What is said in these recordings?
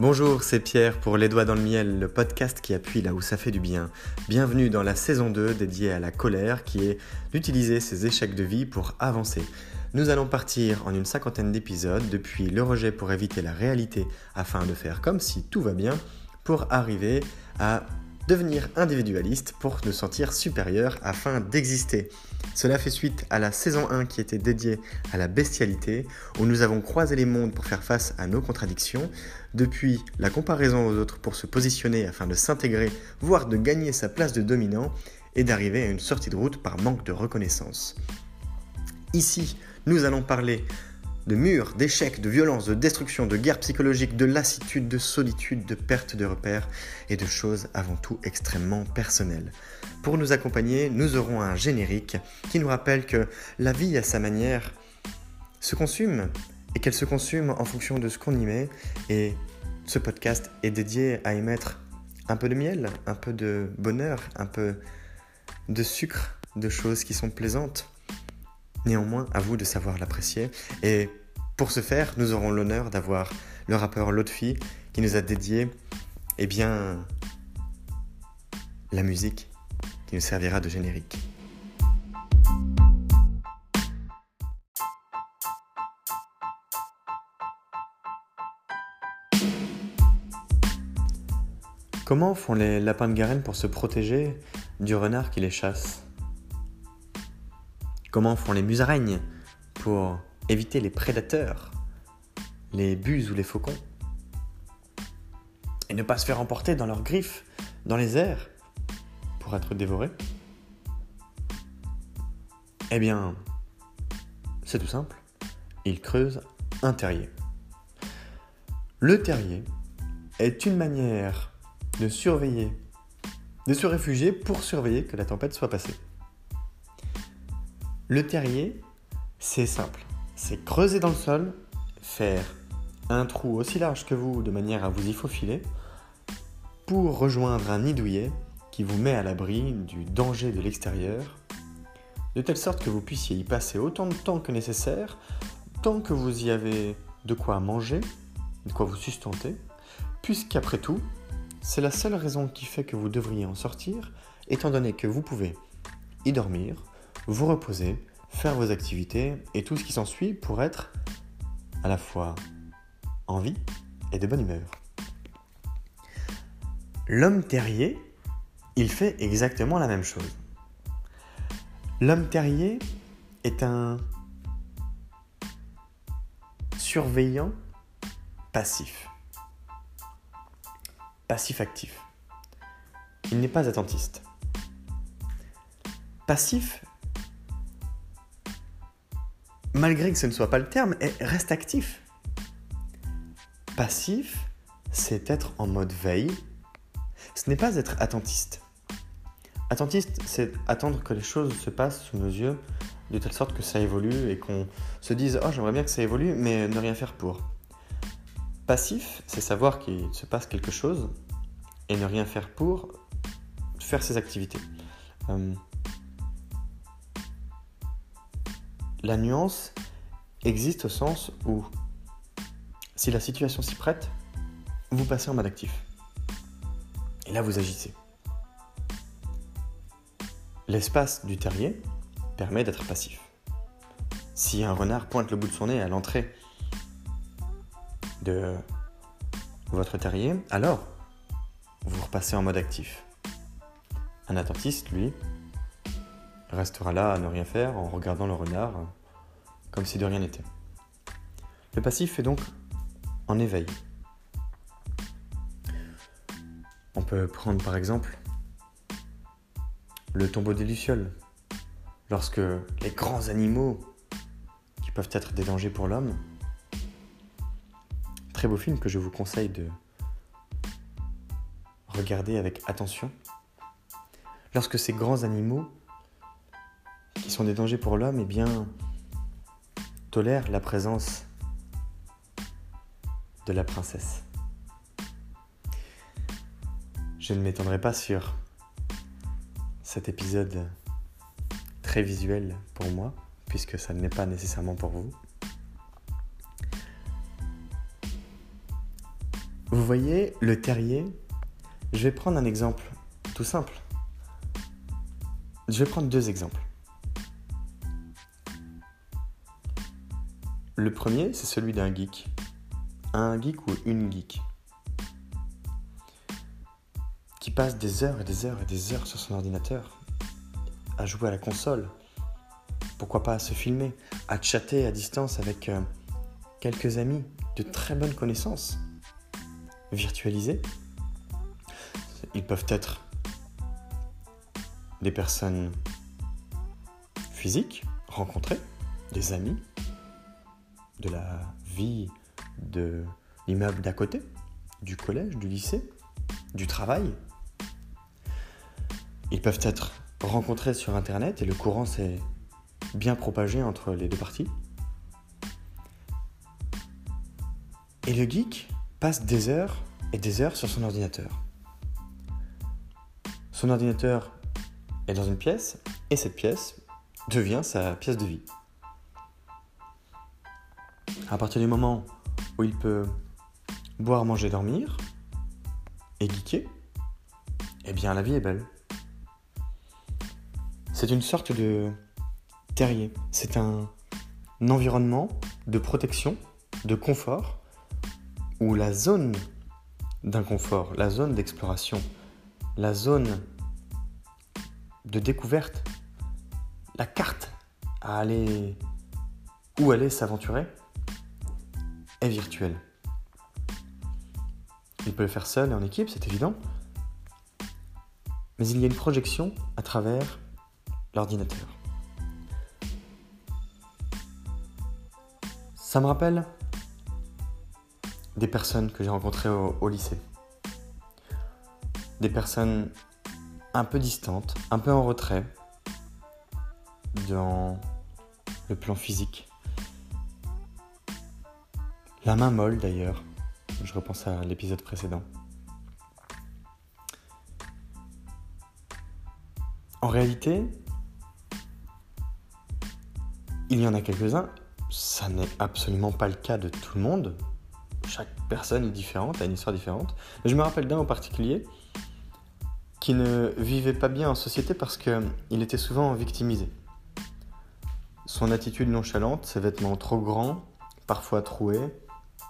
Bonjour, c'est Pierre pour Les Doigts dans le Miel, le podcast qui appuie là où ça fait du bien. Bienvenue dans la saison 2 dédiée à la colère qui est d'utiliser ses échecs de vie pour avancer. Nous allons partir en une cinquantaine d'épisodes depuis le rejet pour éviter la réalité afin de faire comme si tout va bien pour arriver à devenir individualiste pour nous sentir supérieur afin d'exister. Cela fait suite à la saison 1 qui était dédiée à la bestialité, où nous avons croisé les mondes pour faire face à nos contradictions, depuis la comparaison aux autres pour se positionner afin de s'intégrer, voire de gagner sa place de dominant, et d'arriver à une sortie de route par manque de reconnaissance. Ici, nous allons parler de murs, d'échecs, de violence, de destruction, de guerre psychologique, de lassitude, de solitude, de perte de repères et de choses avant tout extrêmement personnelles. Pour nous accompagner, nous aurons un générique qui nous rappelle que la vie à sa manière se consume et qu'elle se consume en fonction de ce qu'on y met et ce podcast est dédié à y mettre un peu de miel, un peu de bonheur, un peu de sucre, de choses qui sont plaisantes Néanmoins, à vous de savoir l'apprécier. Et pour ce faire, nous aurons l'honneur d'avoir le rappeur Lotfi qui nous a dédié eh bien, la musique qui nous servira de générique. Comment font les lapins de Garenne pour se protéger du renard qui les chasse? Comment font les musaraignes pour éviter les prédateurs, les buses ou les faucons Et ne pas se faire emporter dans leurs griffes, dans les airs, pour être dévorés? Eh bien, c'est tout simple. Ils creusent un terrier. Le terrier est une manière de surveiller, de se réfugier pour surveiller que la tempête soit passée. Le terrier, c'est simple. C'est creuser dans le sol, faire un trou aussi large que vous de manière à vous y faufiler pour rejoindre un nid douillet qui vous met à l'abri du danger de l'extérieur, de telle sorte que vous puissiez y passer autant de temps que nécessaire, tant que vous y avez de quoi manger, de quoi vous sustenter, puisqu'après tout, c'est la seule raison qui fait que vous devriez en sortir, étant donné que vous pouvez y dormir, vous reposer, faire vos activités et tout ce qui s'ensuit pour être à la fois en vie et de bonne humeur. L'homme terrier, il fait exactement la même chose. L'homme terrier est un surveillant passif. Passif-actif. Il n'est pas attentiste. Passif malgré que ce ne soit pas le terme, reste actif. Passif, c'est être en mode veille. Ce n'est pas être attentiste. Attentiste, c'est attendre que les choses se passent sous nos yeux de telle sorte que ça évolue et qu'on se dise Oh, j'aimerais bien que ça évolue, mais ne rien faire pour. Passif, c'est savoir qu'il se passe quelque chose et ne rien faire pour faire ses activités. Euh, la nuance existe au sens où, si la situation s'y prête, vous passez en mode actif. Et là, vous agissez. L'espace du terrier permet d'être passif. Si un renard pointe le bout de son nez à l'entrée de votre terrier, alors vous repassez en mode actif. Un attentiste, lui, restera là à ne rien faire en regardant le renard comme si de rien n'était. Le passif est donc en éveil. On peut prendre par exemple le tombeau des Lucioles. Lorsque les grands animaux, qui peuvent être des dangers pour l'homme, très beau film que je vous conseille de regarder avec attention, lorsque ces grands animaux qui sont des dangers pour l'homme, eh bien, tolèrent la présence de la princesse. Je ne m'étendrai pas sur cet épisode très visuel pour moi, puisque ça ne l'est pas nécessairement pour vous. Vous voyez, le terrier, je vais prendre un exemple tout simple. Je vais prendre deux exemples. Le premier, c'est celui d'un geek. Un geek ou une geek. Qui passe des heures et des heures et des heures sur son ordinateur, à jouer à la console. Pourquoi pas à se filmer, à chatter à distance avec euh, quelques amis de très bonnes connaissances. Virtualisés. Ils peuvent être des personnes physiques rencontrées, des amis, de la vie de l'immeuble d'à côté, du collège, du lycée, du travail. Ils peuvent être rencontrés sur Internet et le courant s'est bien propagé entre les deux parties. Et le geek passe des heures et des heures sur son ordinateur. Son ordinateur est dans une pièce et cette pièce devient sa pièce de vie. À partir du moment où il peut boire, manger, dormir et geeker, eh bien la vie est belle. C'est une sorte de terrier. C'est un, environnement de protection, de confort, où la zone d'inconfort, la zone d'exploration, la zone de découverte, la carte à aller où aller s'aventurer est virtuelle. Il peut le faire seul et en équipe, c'est évident, mais il y a une projection à travers l'ordinateur. Ça me rappelle des personnes que j'ai rencontrées au, lycée. Des personnes un peu distantes, un peu en retrait dans le plan physique. La main molle d'ailleurs. Je repense à l'épisode précédent. En réalité, il y en a quelques-uns, ça n'est absolument pas le cas de tout le monde. Chaque personne est différente, a une histoire différente. Mais je me rappelle d'un en particulier qui ne vivait pas bien en société parce qu'il était souvent victimisé. Son attitude nonchalante, ses vêtements trop grands, parfois troués,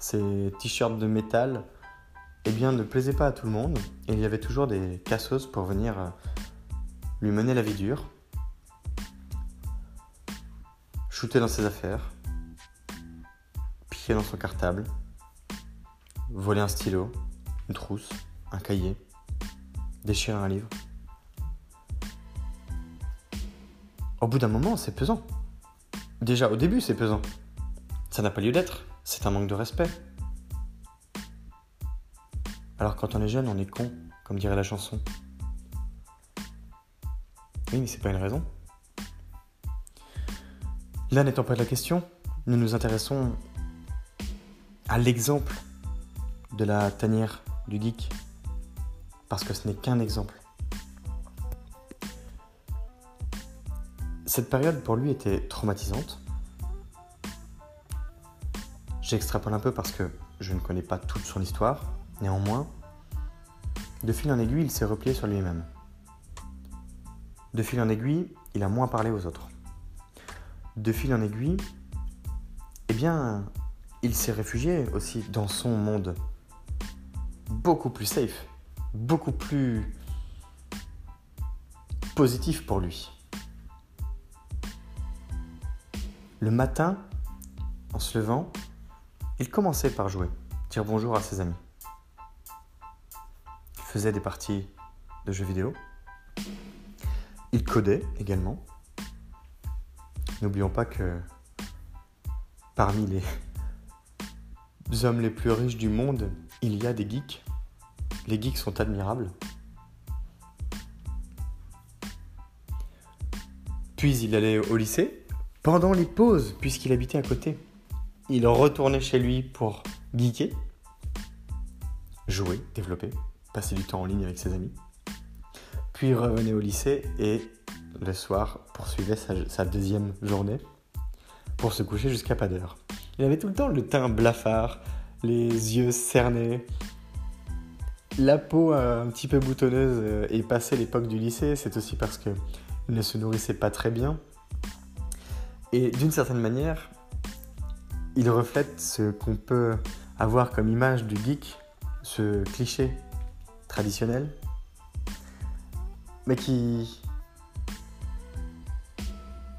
ses t-shirts de métal, eh bien, ne plaisaient pas à tout le monde. Et il y avait toujours des cassos pour venir lui mener la vie dure shooter dans ses affaires, piquer dans son cartable, voler un stylo, une trousse, un cahier, déchirer un livre. Au bout d'un moment, c'est pesant. Déjà, au début, c'est pesant. Ça n'a pas lieu d'être. C'est un manque de respect. Alors quand on est jeune, on est con, comme dirait la chanson. Oui, mais c'est pas une raison. Là n'étant pas la question, nous nous intéressons à l'exemple de la tanière du geek, parce que ce n'est qu'un exemple. Cette période pour lui était traumatisante. J'extrapole un peu parce que je ne connais pas toute son histoire, néanmoins, de fil en aiguille, il s'est replié sur lui-même. De fil en aiguille, il a moins parlé aux autres de fil en aiguille, eh bien, il s'est réfugié aussi dans son monde beaucoup plus safe, beaucoup plus positif pour lui. Le matin, en se levant, il commençait par jouer, dire bonjour à ses amis. Il faisait des parties de jeux vidéo. Il codait également. N'oublions pas que parmi les hommes les plus riches du monde, il y a des geeks. Les geeks sont admirables. Puis il allait au lycée pendant les pauses, puisqu'il habitait à côté. Il retournait chez lui pour geeker, jouer, développer, passer du temps en ligne avec ses amis. Puis revenait au lycée et le soir poursuivait sa, deuxième journée pour se coucher jusqu'à pas d'heure. Il avait tout le temps le teint blafard, les yeux cernés, la peau un petit peu boutonneuse est passée l'époque du lycée, c'est aussi parce qu'il ne se nourrissait pas très bien. Et d'une certaine manière, il reflète ce qu'on peut avoir comme image du geek, ce cliché traditionnel, mais qui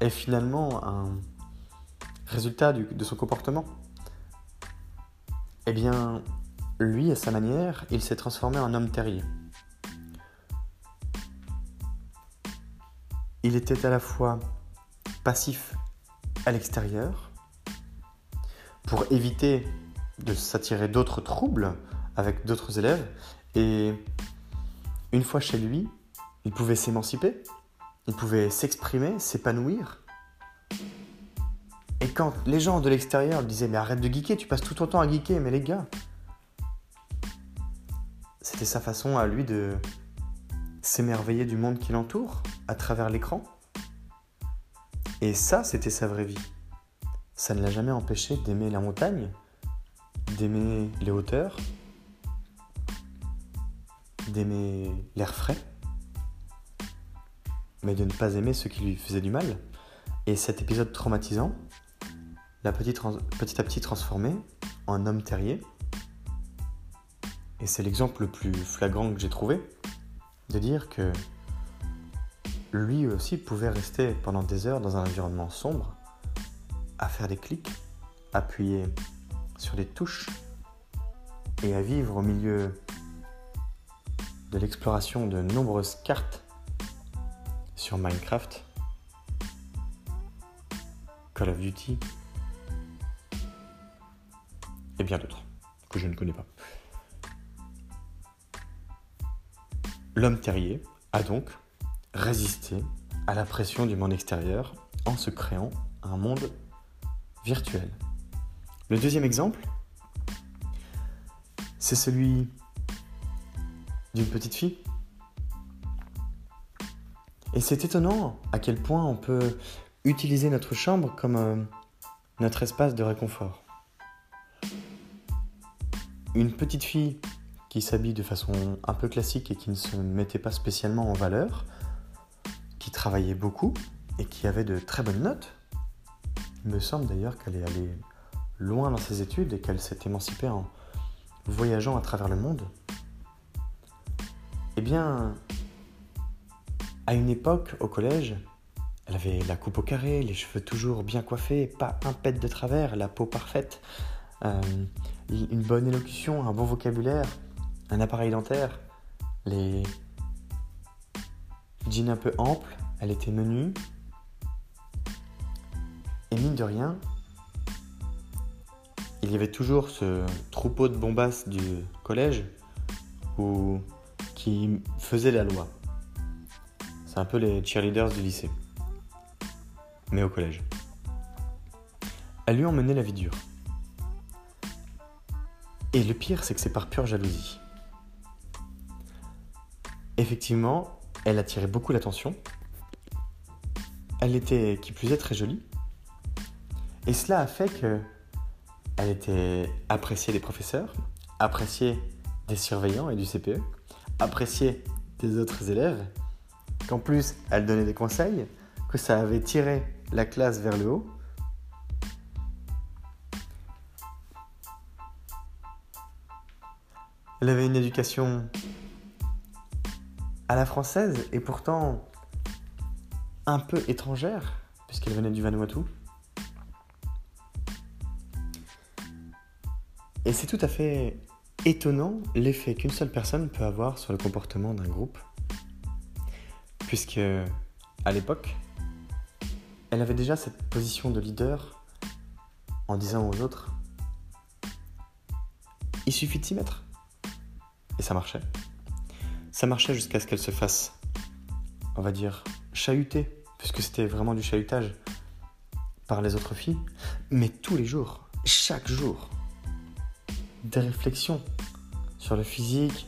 est finalement un résultat de son comportement. Eh bien, lui, à sa manière, il s'est transformé en homme terrier. Il était à la fois passif à l'extérieur pour éviter de s'attirer d'autres troubles avec d'autres élèves et une fois chez lui, il pouvait s'émanciper, il pouvait s'exprimer, s'épanouir. Et quand les gens de l'extérieur disaient mais arrête de geeker, tu passes tout ton temps à geeker, mais les gars, c'était sa façon à lui de s'émerveiller du monde qui l'entoure à travers l'écran. Et ça, c'était sa vraie vie. Ça ne l'a jamais empêché d'aimer la montagne, d'aimer les hauteurs, d'aimer l'air frais, mais de ne pas aimer ce qui lui faisait du mal. Et cet épisode traumatisant l'a petit, à petit transformé en homme terrier. Et c'est l'exemple le plus flagrant que j'ai trouvé de dire que lui aussi pouvait rester pendant des heures dans un environnement sombre, à faire des clics, appuyer sur des touches et à vivre au milieu de l'exploration de nombreuses cartes sur Minecraft, Call of Duty et bien d'autres que je ne connais pas. L'homme terrier a donc résister à la pression du monde extérieur en se créant un monde Le deuxième exemple, c'est celui d'une petite fille. Et c'est étonnant à quel point on peut utiliser notre chambre comme euh, notre espace de réconfort. Une petite fille qui s'habille de façon un peu classique et qui ne se mettait pas spécialement en valeur, qui travaillait beaucoup et qui avait de très bonnes notes. Il me semble d'ailleurs qu'elle est allée loin dans ses études et qu'elle s'est émancipée en voyageant à travers le monde. Eh bien, à une époque, au collège, elle avait la coupe au carré, les cheveux toujours bien coiffés, pas un pet de travers, la peau parfaite, euh, une bonne élocution, un bon vocabulaire, un appareil dentaire, les jean un peu ample, elle était menue. De rien, il y avait toujours ce troupeau de bombasses du collège qui faisait la loi. C'est un peu les cheerleaders du lycée, mais au collège. Elle lui emmenait la vie dure. Et le pire, c'est que c'est par pure jalousie. Effectivement, elle attirait beaucoup l'attention. Elle était, qui plus est, très jolie. Et cela a fait que elle était appréciée des professeurs, appréciée des surveillants et du CPE, appréciée des autres élèves, qu'en plus elle donnait des conseils, que ça avait tiré la classe vers le haut. Elle avait une éducation à la française et pourtant un peu étrangère, puisqu'elle venait du Vanuatu. Et c'est tout à fait étonnant l'effet qu'une seule personne peut avoir sur le comportement d'un groupe, puisque à l'époque, elle avait déjà cette position de leader en disant aux autres, il suffit de s'y mettre. Et ça marchait. Ça marchait jusqu'à ce qu'elle se fasse, on va dire, chahuter, puisque c'était vraiment du chahutage par les autres filles, mais tous les jours, chaque jour, des réflexions sur le physique,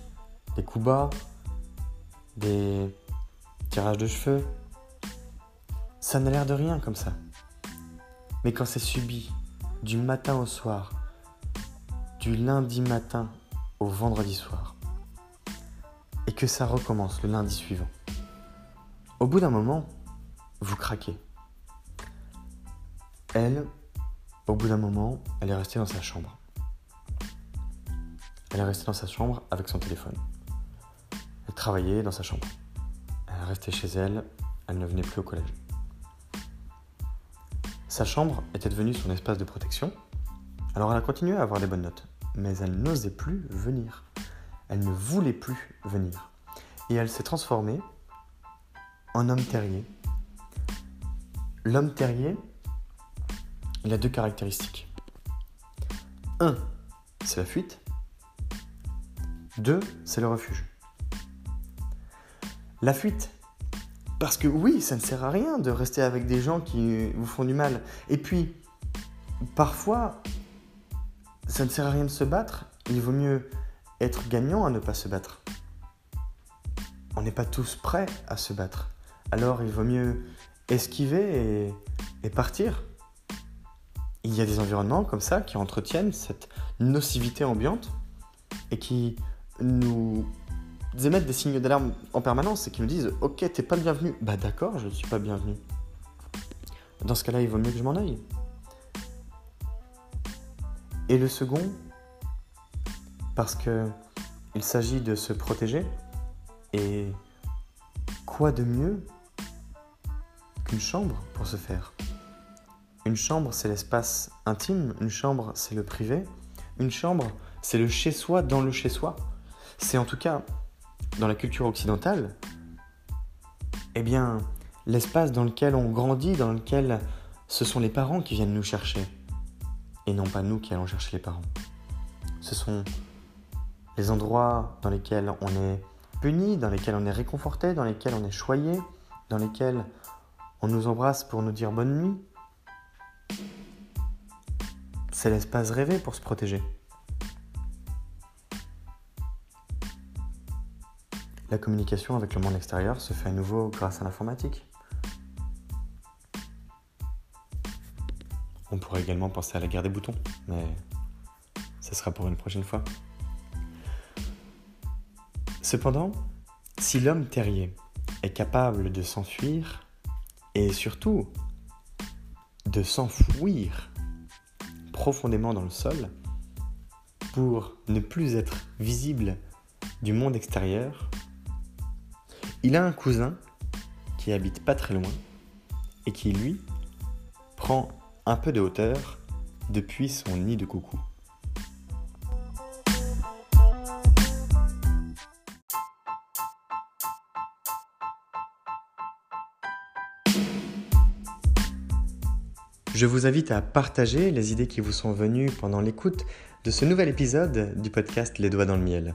des coups bas, des tirages de cheveux. Ça n'a l'air de rien comme ça. Mais quand c'est subi du matin au soir, du lundi matin au vendredi soir, et que ça recommence le lundi suivant. Au bout d'un moment, vous craquez. Elle, au bout d'un moment, elle est restée dans sa chambre. Elle est restée dans sa chambre avec son téléphone. Elle travaillait dans sa chambre. Elle est restée chez elle, elle ne venait plus au collège. Sa chambre était devenue son espace de protection, alors elle a continué à avoir des bonnes notes, mais elle n'osait plus venir. Elle ne voulait plus venir. Et elle s'est transformée en homme terrier. L'homme terrier, il a deux caractéristiques. Un, c'est la fuite. Deux, c'est le refuge. La fuite. Parce que oui, ça ne sert à rien de rester avec des gens qui vous font du mal. Et puis, parfois, ça ne sert à rien de se battre. Il vaut mieux être gagnant à ne pas se battre. On n'est pas tous prêts à se battre. Alors il vaut mieux esquiver et, partir. Il y a des environnements comme ça qui entretiennent cette nocivité ambiante et qui nous émettent des signes d'alarme en permanence et qui nous disent Ok, t'es pas bienvenu. Bah d'accord, je ne suis pas bienvenu. Dans ce cas-là, il vaut mieux que je m'en aille. Et le second, parce que il s'agit de se protéger. Et quoi de mieux qu'une chambre pour se faire? Une chambre, c'est l'espace intime, une chambre, c'est le privé, une chambre, c'est le chez-soi dans le chez-soi. C'est en tout cas, dans la culture occidentale, eh bien, l'espace dans lequel on grandit, dans lequel ce sont les parents qui viennent nous chercher, et non pas nous qui allons chercher les parents. Ce sont les endroits dans lesquels on est puni, dans lesquels on est réconforté, dans lesquels on est choyé, dans lesquels on nous embrasse pour nous dire bonne nuit. C'est l'espace rêvé pour se protéger. La communication avec le monde extérieur se fait à nouveau grâce à l'informatique. On pourrait également penser à la guerre des boutons, mais ce sera pour une prochaine fois. Cependant, si l'homme terrier est capable de s'enfuir et surtout de s'enfouir profondément dans le sol pour ne plus être visible du monde extérieur, il a un cousin qui habite pas très loin et qui lui prend un peu de hauteur depuis son nid de coucou. Je vous invite à partager les idées qui vous sont venues pendant l'écoute de ce nouvel épisode du podcast Les Doigts dans le Miel.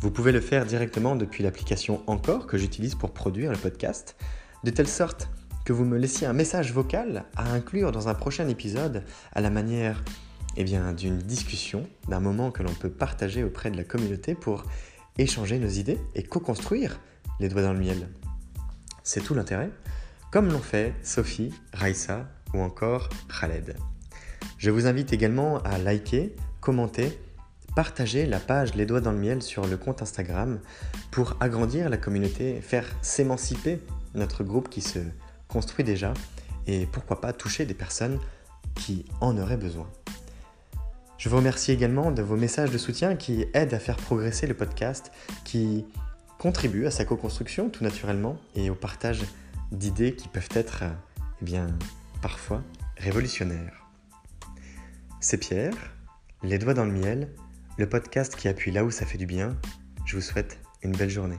Vous pouvez le faire directement depuis l'application Encore que j'utilise pour produire le podcast, de telle sorte que vous me laissiez un message vocal à inclure dans un prochain épisode à la manière eh d'une discussion, d'un moment que l'on peut partager auprès de la communauté pour échanger nos idées et co-construire les doigts dans le miel. C'est tout l'intérêt, comme l'ont fait Sophie, Raissa ou encore Khaled. Je vous invite également à liker, commenter, partager la page Les Doigts dans le Miel sur le compte Instagram pour agrandir la communauté, faire s'émanciper notre groupe qui se construit déjà et pourquoi pas toucher des personnes qui en auraient besoin. Je vous remercie également de vos messages de soutien qui aident à faire progresser le podcast, qui contribuent à sa co-construction tout naturellement et au partage d'idées qui peuvent être eh bien, parfois révolutionnaire. C'est Pierre, Les Doigts dans le Miel, le podcast qui appuie là où ça fait du bien. Je vous souhaite une belle journée.